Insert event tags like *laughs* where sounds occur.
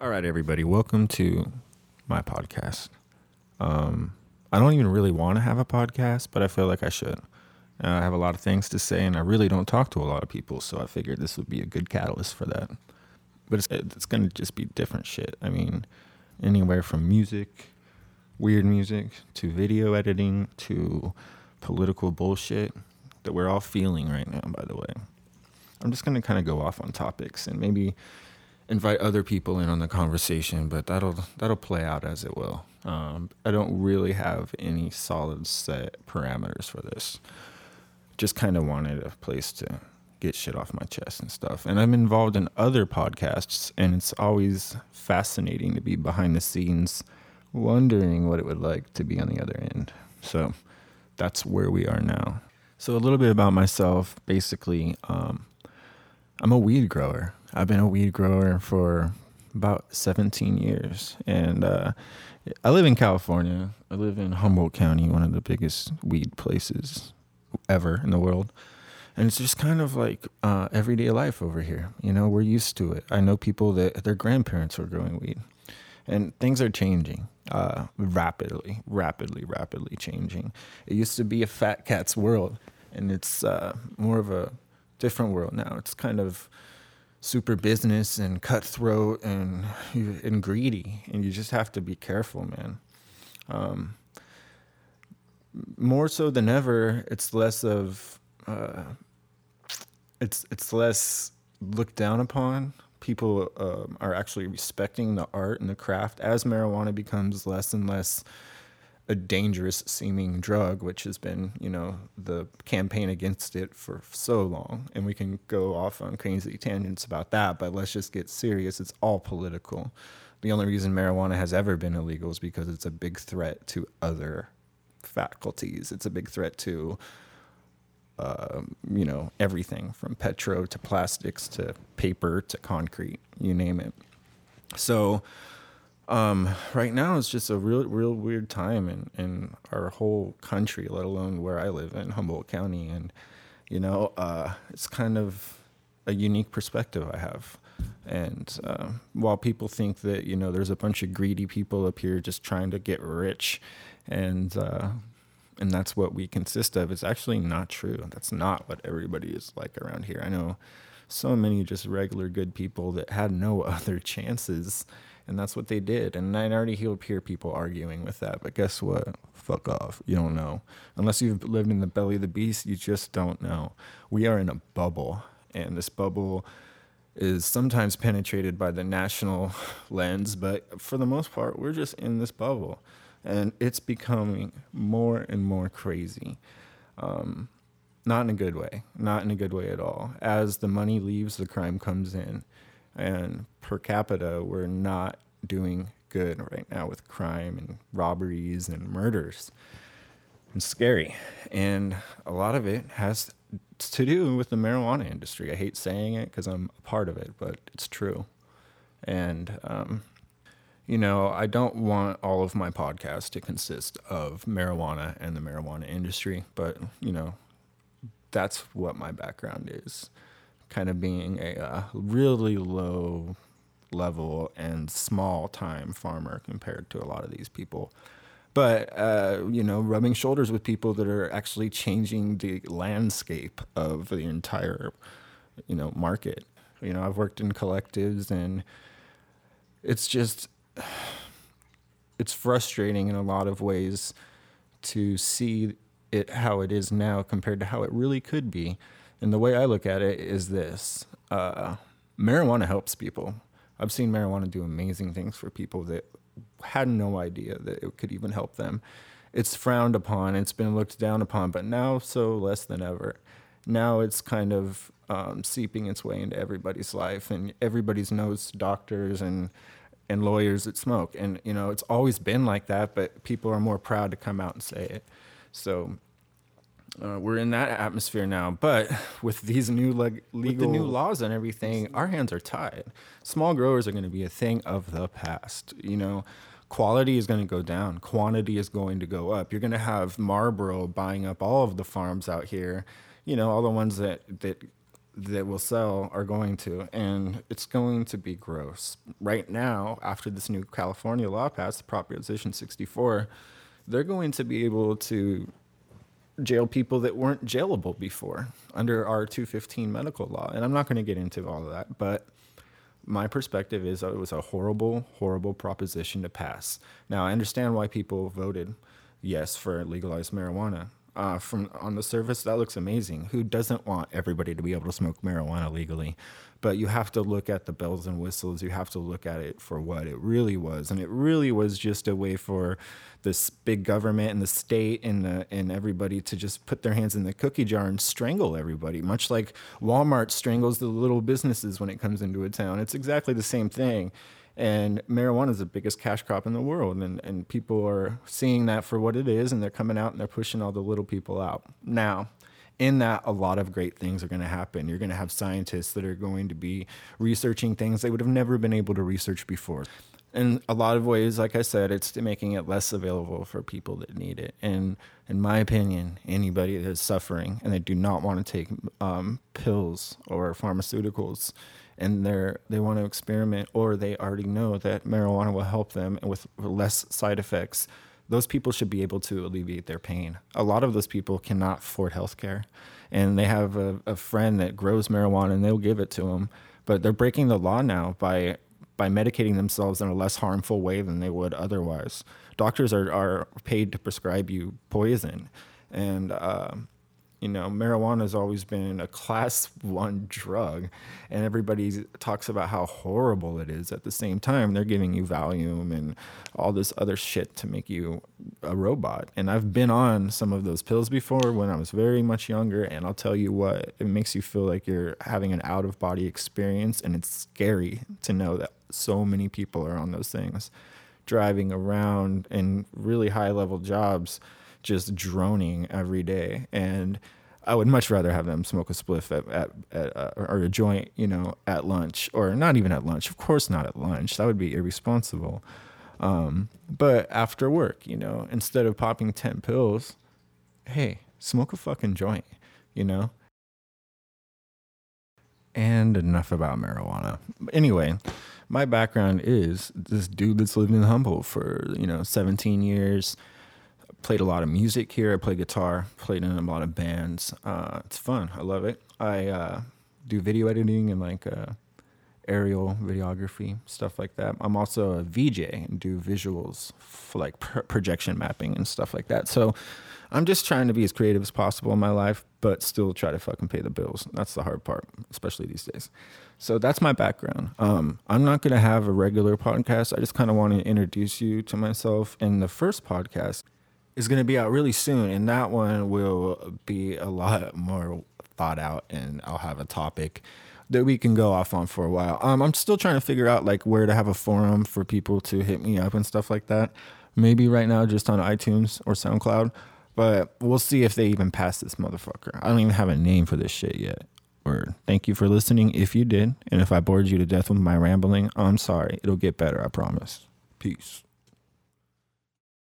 All right, everybody, welcome to my podcast. Um, I don't even really want to have a podcast, but I feel like I should. Uh, I have a lot of things to say, and I really don't talk to a lot of people, so I figured this would be a good catalyst for that. But it's, it's going to just be different shit. I mean, anywhere from music, weird music, to video editing, to political bullshit that we're all feeling right now, by the way. I'm just going to kind of go off on topics and maybe invite other people in on the conversation, but that'll that'll play out as it will. Um, I don't really have any solid set parameters for this. Just kind of wanted a place to get shit off my chest and stuff. And I'm involved in other podcasts, and it's always fascinating to be behind the scenes, wondering what it would like to be on the other end. So that's where we are now. So a little bit about myself. Basically, um, I'm a weed grower. I've been a weed grower for about 17 years, and uh, I live in California. I live in Humboldt County, one of the biggest weed places ever in the world. And it's just kind of like uh, everyday life over here. You know, we're used to it. I know people that their grandparents were growing weed, and things are changing uh, rapidly, rapidly, rapidly changing. It used to be a fat cat's world, and it's uh, more of a different world now. It's kind of super business and cutthroat and and greedy, and you just have to be careful, man. Um, more so than ever, it's less of uh, it's it's less looked down upon. People um, are actually respecting the art and the craft as marijuana becomes less and less a dangerous seeming drug, which has been, you know, the campaign against it for so long. And we can go off on crazy tangents about that, but let's just get serious. It's all political. The only reason marijuana has ever been illegal is because it's a big threat to other faculties. It's a big threat to, uh, you know, everything from petro to plastics to paper to concrete, you name it. So, um, right now it's just a real, real weird time in, in our whole country, let alone where I live in Humboldt County. And, you know, uh, it's kind of a unique perspective I have. And uh, while people think that, you know, there's a bunch of greedy people up here just trying to get rich and, uh, and that's what we consist of, it's actually not true. That's not what everybody is like around here. I know so many just regular good people that had no *laughs* other chances and that's what they did. And I already hear people arguing with that, but guess what? Fuck off. You don't know. Unless you've lived in the belly of the beast, you just don't know. We are in a bubble, and this bubble is sometimes penetrated by the national *laughs* lens, but for the most part, we're just in this bubble, and it's becoming more and more crazy. Um, not in a good way, not in a good way at all. As the money leaves, the crime comes in and per capita, we're not doing good right now with crime and robberies and murders. It's scary. And a lot of it has to do with the marijuana industry. I hate saying it because I'm a part of it, but it's true. And, um, you know, I don't want all of my podcast to consist of marijuana and the marijuana industry, but, you know, that's what my background is kind of being a uh, really low level and small time farmer compared to a lot of these people. But, uh, you know, rubbing shoulders with people that are actually changing the landscape of the entire, you know, market. You know, I've worked in collectives and it's just, *sighs* it's frustrating in a lot of ways to see it how it is now compared to how it really could be. And the way I look at it is this uh, marijuana helps people. I've seen marijuana do amazing things for people that had no idea that it could even help them. It's frowned upon, it's been looked down upon, but now so less than ever. Now it's kind of um, seeping its way into everybody's life, and everybody's knows doctors and and lawyers that smoke. And you know, it's always been like that, but people are more proud to come out and say it. So uh, we're in that atmosphere now. But with these new leg- legal the new laws and everything, our hands are tied. Small growers are going to be a thing of the past. You know, quality is going to go down, quantity is going to go up. You're going to have Marlboro buying up all of the farms out here. You know, all the ones that that that will sell are going to, and it's going to be gross. Right now, after this new California law passed, Proposition 64, they're going to be able to jail people that weren't jailable before under our 215 medical law. And I'm not going to get into all of that, but my perspective is it was a horrible, horrible proposition to pass. Now, I understand why people voted yes for legalized marijuana uh, from on the surface, that looks amazing. Who doesn't want everybody to be able to smoke marijuana legally? But you have to look at the bells and whistles. You have to look at it for what it really was, and it really was just a way for this big government and the state and the, and everybody to just put their hands in the cookie jar and strangle everybody. Much like Walmart strangles the little businesses when it comes into a town, it's exactly the same thing and marijuana is the biggest cash crop in the world and, and people are seeing that for what it is and they're coming out and they're pushing all the little people out. Now in that a lot of great things are going to happen. You're going to have scientists that are going to be researching things they would have never been able to research before in a lot of ways like i said it's making it less available for people that need it. And in my opinion anybody that is suffering and they do not want to take um, pills or pharmaceuticals and they're they want to experiment or they already know that marijuana will help them with less side effects those people should be able to alleviate their pain. A lot of those people cannot afford health care and they have a, a friend that grows marijuana and they'll give it to them but they're breaking the law now by by medicating themselves in a less harmful way than they would otherwise. Doctors are, are paid to prescribe you poison. And um, you know, marijuana has always been a *laughs* class one drug, and everybody talks about how horrible it is. At the same time, they're giving you Valium and all this other shit to make you a robot. And I've been on some of those pills before when I was very much younger, and I'll tell you what, it makes you feel like you're having an out of body experience, and it's scary to know that so many people are on those things, driving around in really high level jobs just droning every day. And I would much rather have them smoke a spliff at, at, at uh, or a joint, you know, at lunch, or not even at lunch. Of course, not at lunch. That would be irresponsible. Um, but after work, you know, instead of popping ten pills, hey, smoke a fucking joint, you know. And enough about marijuana. Anyway, my background is this dude that's lived in Humboldt for you know 17 years played a lot of music here. I play guitar, played in a lot of bands. Uh, it's fun. I love it. I uh, do video editing and like uh, aerial videography, stuff like that. I'm also a VJ and do visuals for like pr- projection mapping and stuff like that. So I'm just trying to be as creative as possible in my life, but still try to fucking pay the bills. That's the hard part, especially these days. So that's my background. Um, I'm not going to have a regular podcast. I just kind of want to introduce you to myself. In the first podcast, is going to be out really soon, and that one will be a lot more thought out, and I'll have a topic that we can go off on for a while. Um, I'm still trying to figure out like where to have a forum for people to hit me up and stuff like that. Maybe right now just on iTunes or SoundCloud, but we'll see if they even pass this motherfucker. I don't even have a name for this shit yet. Or thank you for listening if you did, and if I bored you to death with my rambling, I'm sorry. It'll get better, I promise. Peace.